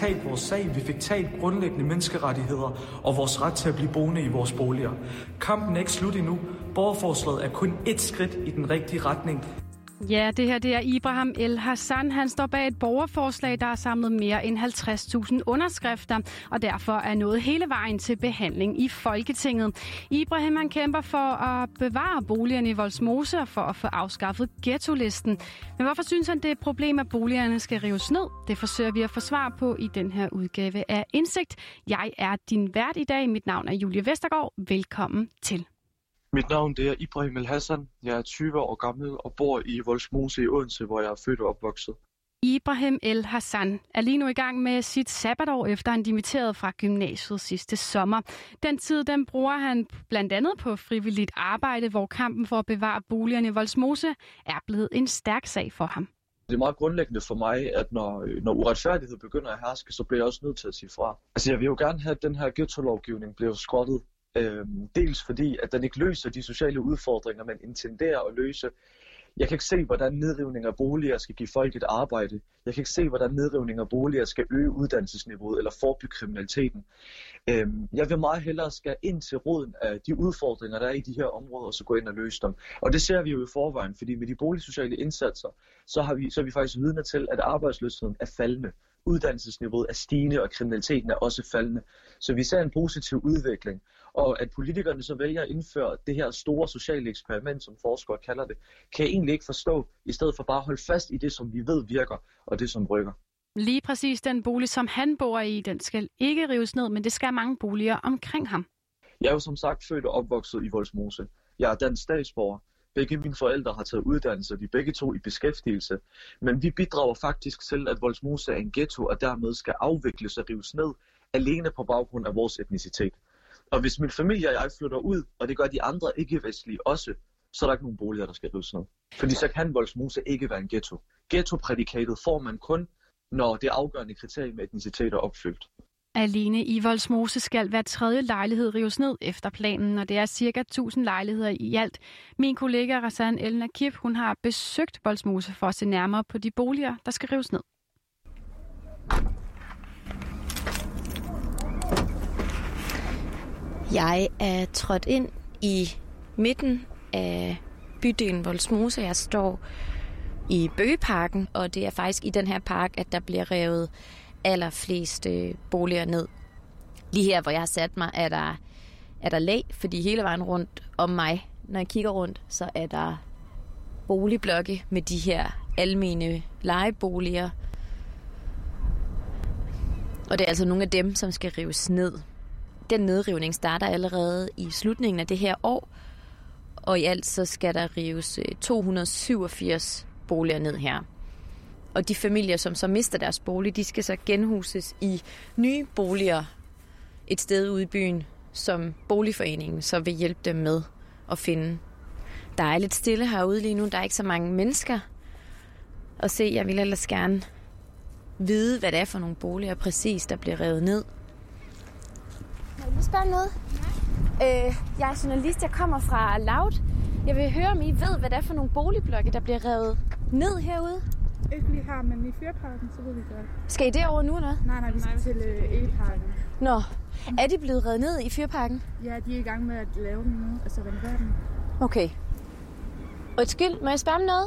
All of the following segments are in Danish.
talt vores sag, vi fik talt grundlæggende menneskerettigheder og vores ret til at blive boende i vores boliger. Kampen er ikke slut endnu. Borgerforslaget er kun et skridt i den rigtige retning. Ja, det her det er Ibrahim El Hassan. Han står bag et borgerforslag, der har samlet mere end 50.000 underskrifter, og derfor er nået hele vejen til behandling i Folketinget. Ibrahim han kæmper for at bevare boligerne i Volsmose og for at få afskaffet ghetto-listen. Men hvorfor synes han, det er et problem, at boligerne skal rives ned? Det forsøger vi at få svar på i den her udgave af Indsigt. Jeg er din vært i dag. Mit navn er Julie Vestergaard. Velkommen til. Mit navn det er Ibrahim El Hassan. Jeg er 20 år gammel og bor i Voldsmose i Odense, hvor jeg er født og opvokset. Ibrahim El Hassan er lige nu i gang med sit sabbatår, efter han dimitterede fra gymnasiet sidste sommer. Den tid den bruger han blandt andet på frivilligt arbejde, hvor kampen for at bevare boligerne i Voldsmose er blevet en stærk sag for ham. Det er meget grundlæggende for mig, at når, når uretfærdighed begynder at herske, så bliver jeg også nødt til at sige fra. Altså jeg vil jo gerne have, at den her ghetto-lovgivning bliver skrottet. Øh, dels fordi, at den ikke løser de sociale udfordringer, man intenderer at løse. Jeg kan ikke se, hvordan nedrivning af boliger skal give folk et arbejde. Jeg kan ikke se, hvordan nedrivning af boliger skal øge uddannelsesniveauet eller forebygge kriminaliteten. Øhm, jeg vil meget hellere skal ind til roden af de udfordringer, der er i de her områder, og så gå ind og løse dem. Og det ser vi jo i forvejen, fordi med de boligsociale indsatser, så, har vi, så er vi faktisk vidne til, at arbejdsløsheden er faldende uddannelsesniveauet er stigende, og kriminaliteten er også faldende. Så vi ser en positiv udvikling. Og at politikerne så vælger at indføre det her store sociale eksperiment, som forskere kalder det, kan jeg egentlig ikke forstå, i stedet for bare at holde fast i det, som vi ved virker, og det, som rykker. Lige præcis den bolig, som han bor i, den skal ikke rives ned, men det skal mange boliger omkring ham. Jeg er jo som sagt født og opvokset i Voldsmose. Jeg er dansk statsborger. Begge mine forældre har taget uddannelse, de er begge to i beskæftigelse. Men vi bidrager faktisk til, at Voldsmose er en ghetto, og dermed skal afvikles og rives ned, alene på baggrund af vores etnicitet. Og hvis min familie og jeg flytter ud, og det gør de andre ikke-vestlige også, så er der ikke nogen boliger, der skal rives ned. Fordi så kan Voldsmose ikke være en ghetto. Ghetto-prædikatet får man kun, når det afgørende kriterie med etnicitet er opfyldt. Alene i Voldsmose skal hver tredje lejlighed rives ned efter planen, og det er cirka 1000 lejligheder i alt. Min kollega Rassan Elna Kip, hun har besøgt Voldsmose for at se nærmere på de boliger, der skal rives ned. Jeg er trådt ind i midten af bydelen Voldsmose. Jeg står i Bøgeparken, og det er faktisk i den her park, at der bliver revet allerflest boliger ned. Lige her, hvor jeg har sat mig, er der, er der lag, fordi hele vejen rundt om mig, når jeg kigger rundt, så er der boligblokke med de her almene lejeboliger. Og det er altså nogle af dem, som skal rives ned. Den nedrivning starter allerede i slutningen af det her år, og i alt så skal der rives øh, 287 boliger ned her. Og de familier, som så mister deres bolig, de skal så genhuses i nye boliger et sted ude i byen, som boligforeningen så vil hjælpe dem med at finde. Der er lidt stille herude lige nu. Der er ikke så mange mennesker at se. Jeg vil ellers gerne vide, hvad det er for nogle boliger præcis, der bliver revet ned. Må jeg lige spørge noget? Ja. Øh, jeg er journalist. Jeg kommer fra Loud. Jeg vil høre, om I ved, hvad det er for nogle boligblokke, der bliver revet ned herude. Ikke lige her, men i Fyrparken, så ved vi godt. Skal I derover nu, eller Nej, nej, vi skal til øh, Egeparken. Nå, er de blevet reddet ned i Fyrparken? Ja, de er i gang med at lave den nu, altså renovere den. Okay. Undskyld, må jeg spørge om noget?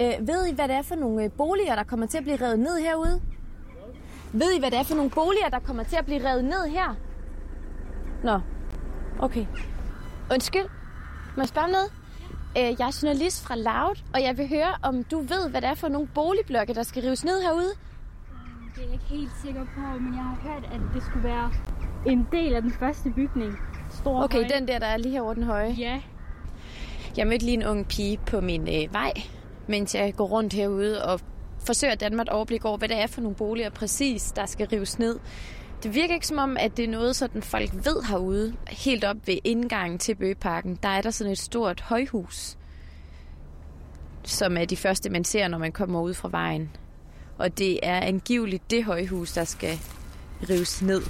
Øh, ved I, hvad det er for nogle øh, boliger, der kommer til at blive revet ned herude? Ved I, hvad det er for nogle boliger, der kommer til at blive revet ned her? Nå, okay. Undskyld, må jeg spørge om noget? Øh, jeg er journalist fra Loud, og jeg vil høre, om du ved, hvad det er for nogle boligblokke, der skal rives ned herude? Det er jeg ikke helt sikker på, men jeg har hørt, at det skulle være en del af den første bygning. Stor okay, høje. den der, der er lige herovre den høje? Ja. Jeg mødte lige en ung pige på min øh, vej, mens jeg går rundt herude og forsøger at Danmark overblik over, hvad det er for nogle boliger præcis, der skal rives ned. Det virker ikke som om, at det er noget, sådan folk ved herude. Helt op ved indgangen til Bøgeparken, der er der sådan et stort højhus, som er de første, man ser, når man kommer ud fra vejen. Og det er angiveligt det højhus, der skal rives ned.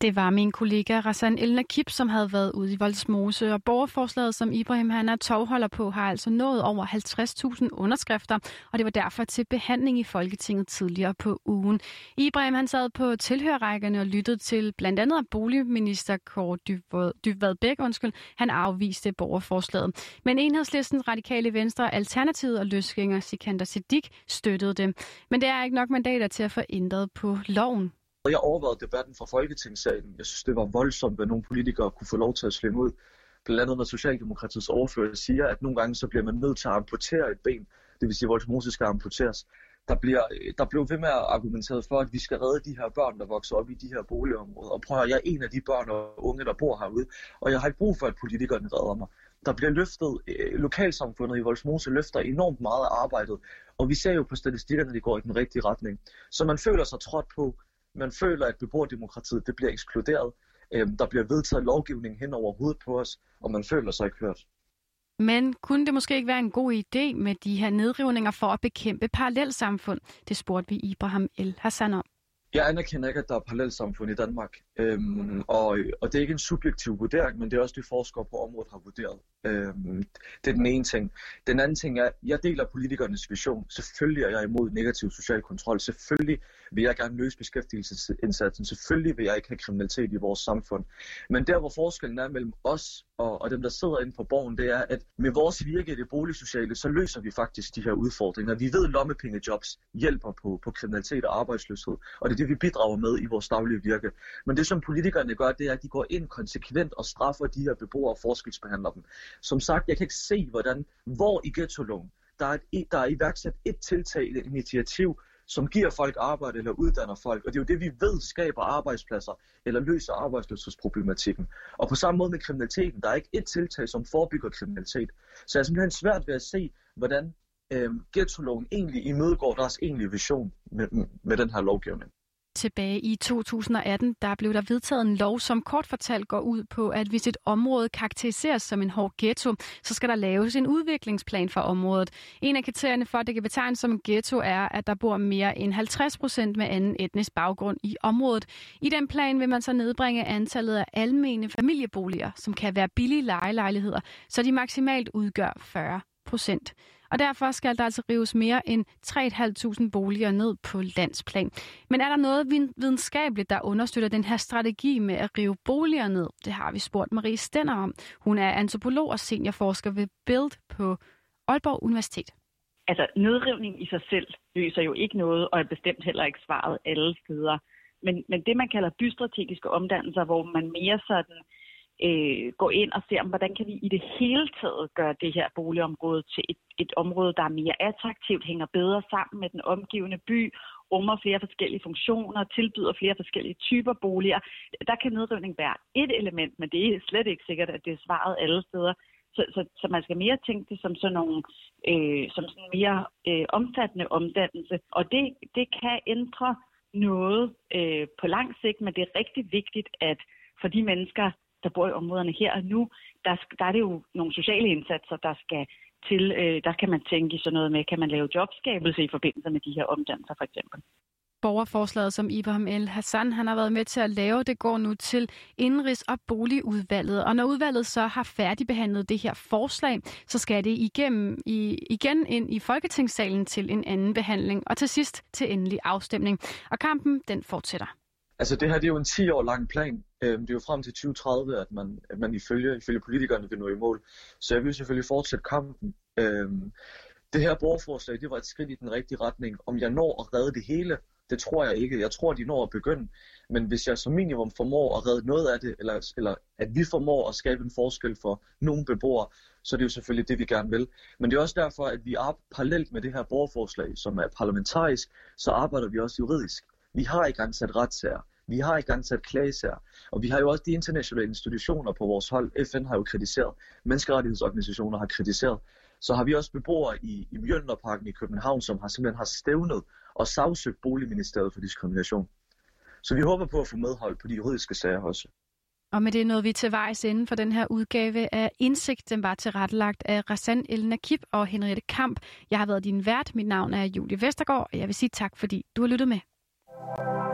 Det var min kollega Rassan El Nakib, som havde været ude i Voldsmose, og borgerforslaget, som Ibrahim han er tovholder på, har altså nået over 50.000 underskrifter, og det var derfor til behandling i Folketinget tidligere på ugen. Ibrahim han sad på tilhørrækkerne og lyttede til blandt andet boligminister Kåre Dybvad Bæk, undskyld, han afviste borgerforslaget. Men enhedslisten, Radikale Venstre, Alternativet og løsgænger Sikander Siddiq støttede det. Men det er ikke nok mandater til at få ændret på loven. Jeg overvejede debatten fra Folketingssalen. Jeg synes, det var voldsomt, hvad nogle politikere kunne få lov til at slænge ud. Blandt andet når Socialdemokratiets overfører siger, at nogle gange så bliver man nødt til at amputere et ben. Det vil sige, at Voldemose skal amputeres. Der, bliver, der blev ved med at argumentere for, at vi skal redde de her børn, der vokser op i de her boligområder. Og prøv at jeg er en af de børn og unge, der bor herude, og jeg har ikke brug for, at politikerne redder mig. Der bliver løftet, øh, lokalsamfundet i Voldsmose løfter enormt meget af arbejdet, og vi ser jo på statistikkerne, at de går i den rigtige retning. Så man føler sig trådt på, man føler, at beboerdemokratiet det bliver ekskluderet. Øhm, der bliver vedtaget lovgivning hen over hovedet på os, og man føler sig ikke hørt. Men kunne det måske ikke være en god idé med de her nedrivninger for at bekæmpe parallelsamfund? Det spurgte vi Ibrahim El Hassan om. Jeg anerkender ikke, at der er parallelsamfund i Danmark. Øhm, og, og det er ikke en subjektiv vurdering, men det er også det, forskere på området har vurderet. Øh, det er den ene ting. Den anden ting er, jeg deler politikernes vision. Selvfølgelig er jeg imod negativ social kontrol. Selvfølgelig vil jeg gerne løse beskæftigelsesindsatsen. Selvfølgelig vil jeg ikke have kriminalitet i vores samfund. Men der, hvor forskellen er mellem os og, og dem, der sidder inde på borgen, det er, at med vores virke i det boligsociale, så løser vi faktisk de her udfordringer. Vi ved, at lommepengejobs hjælper på, på kriminalitet og arbejdsløshed, og det er det, vi bidrager med i vores daglige virke. Men det, som politikerne gør, det er, at de går ind konsekvent og straffer de her beboere og forskelsbehandler dem. Som sagt, jeg kan ikke se, hvordan, hvor i ghetto der er, et, der er iværksat et tiltag, et initiativ, som giver folk arbejde eller uddanner folk. Og det er jo det, vi ved skaber arbejdspladser eller løser arbejdsløshedsproblematikken. Og på samme måde med kriminaliteten, der er ikke et tiltag, som forebygger kriminalitet. Så jeg er simpelthen svært ved at se, hvordan øh, ghetto egentlig imødegår deres egentlige vision med, med den her lovgivning. Tilbage i 2018, der blev der vedtaget en lov, som kort fortalt går ud på, at hvis et område karakteriseres som en hård ghetto, så skal der laves en udviklingsplan for området. En af kriterierne for, at det kan betegnes som en ghetto, er, at der bor mere end 50 procent med anden etnisk baggrund i området. I den plan vil man så nedbringe antallet af almene familieboliger, som kan være billige lejelejligheder, så de maksimalt udgør 40 procent og derfor skal der altså rives mere end 3.500 boliger ned på landsplan. Men er der noget videnskabeligt, der understøtter den her strategi med at rive boliger ned? Det har vi spurgt Marie Stenner om. Hun er antropolog og seniorforsker ved BUILD på Aalborg Universitet. Altså, nedrivning i sig selv løser jo ikke noget, og er bestemt heller ikke svaret alle steder. Men, men det, man kalder bystrategiske omdannelser, hvor man mere sådan øh, gå ind og se, om, hvordan kan vi i det hele taget gøre det her boligområde til et, et område, der er mere attraktivt, hænger bedre sammen med den omgivende by, rummer flere forskellige funktioner, tilbyder flere forskellige typer boliger. Der kan nedrivning være et element, men det er slet ikke sikkert, at det er svaret alle steder. Så, så, så man skal mere tænke det som sådan nogle øh, som sådan mere øh, omfattende omdannelse. Og det, det kan ændre noget øh, på lang sigt, men det er rigtig vigtigt, at for de mennesker, der bor i områderne her og nu, der, der er det jo nogle sociale indsatser, der skal til. Øh, der kan man tænke i sådan noget med, kan man lave jobskabelse i forbindelse med de her omdannelser for eksempel borgerforslaget, som Ibrahim El Hassan han har været med til at lave, det går nu til Indrigs- og Boligudvalget. Og når udvalget så har færdigbehandlet det her forslag, så skal det igennem, i, igen ind i Folketingssalen til en anden behandling, og til sidst til endelig afstemning. Og kampen, den fortsætter. Altså det her det er jo en 10 år lang plan. Øhm, det er jo frem til 2030, at man, at man ifølge, ifølge politikerne vil nå i mål. Så jeg vil selvfølgelig fortsætte kampen. Øhm, det her borgerforslag, det var et skridt i den rigtige retning. Om jeg når at redde det hele, det tror jeg ikke. Jeg tror, de når at begynde. Men hvis jeg som minimum formår at redde noget af det, eller, eller at vi formår at skabe en forskel for nogle beboere, så det er jo selvfølgelig det, vi gerne vil. Men det er også derfor, at vi er parallelt med det her borgerforslag, som er parlamentarisk, så arbejder vi også juridisk. Vi har i gang sat retssager. Vi har i gang sat klagesager. Og vi har jo også de internationale institutioner på vores hold. FN har jo kritiseret. Menneskerettighedsorganisationer har kritiseret. Så har vi også beboere i, i Mjølnerparken i København, som har simpelthen har stævnet og sagsøgt Boligministeriet for diskrimination. Så vi håber på at få medhold på de juridiske sager også. Og med det nåede vi til vejs inden for den her udgave af Indsigt. Den var tilrettelagt af Rassan El Nakib og Henriette Kamp. Jeg har været din vært. Mit navn er Julie Vestergaard, og jeg vil sige tak, fordi du har lyttet med. Thank you.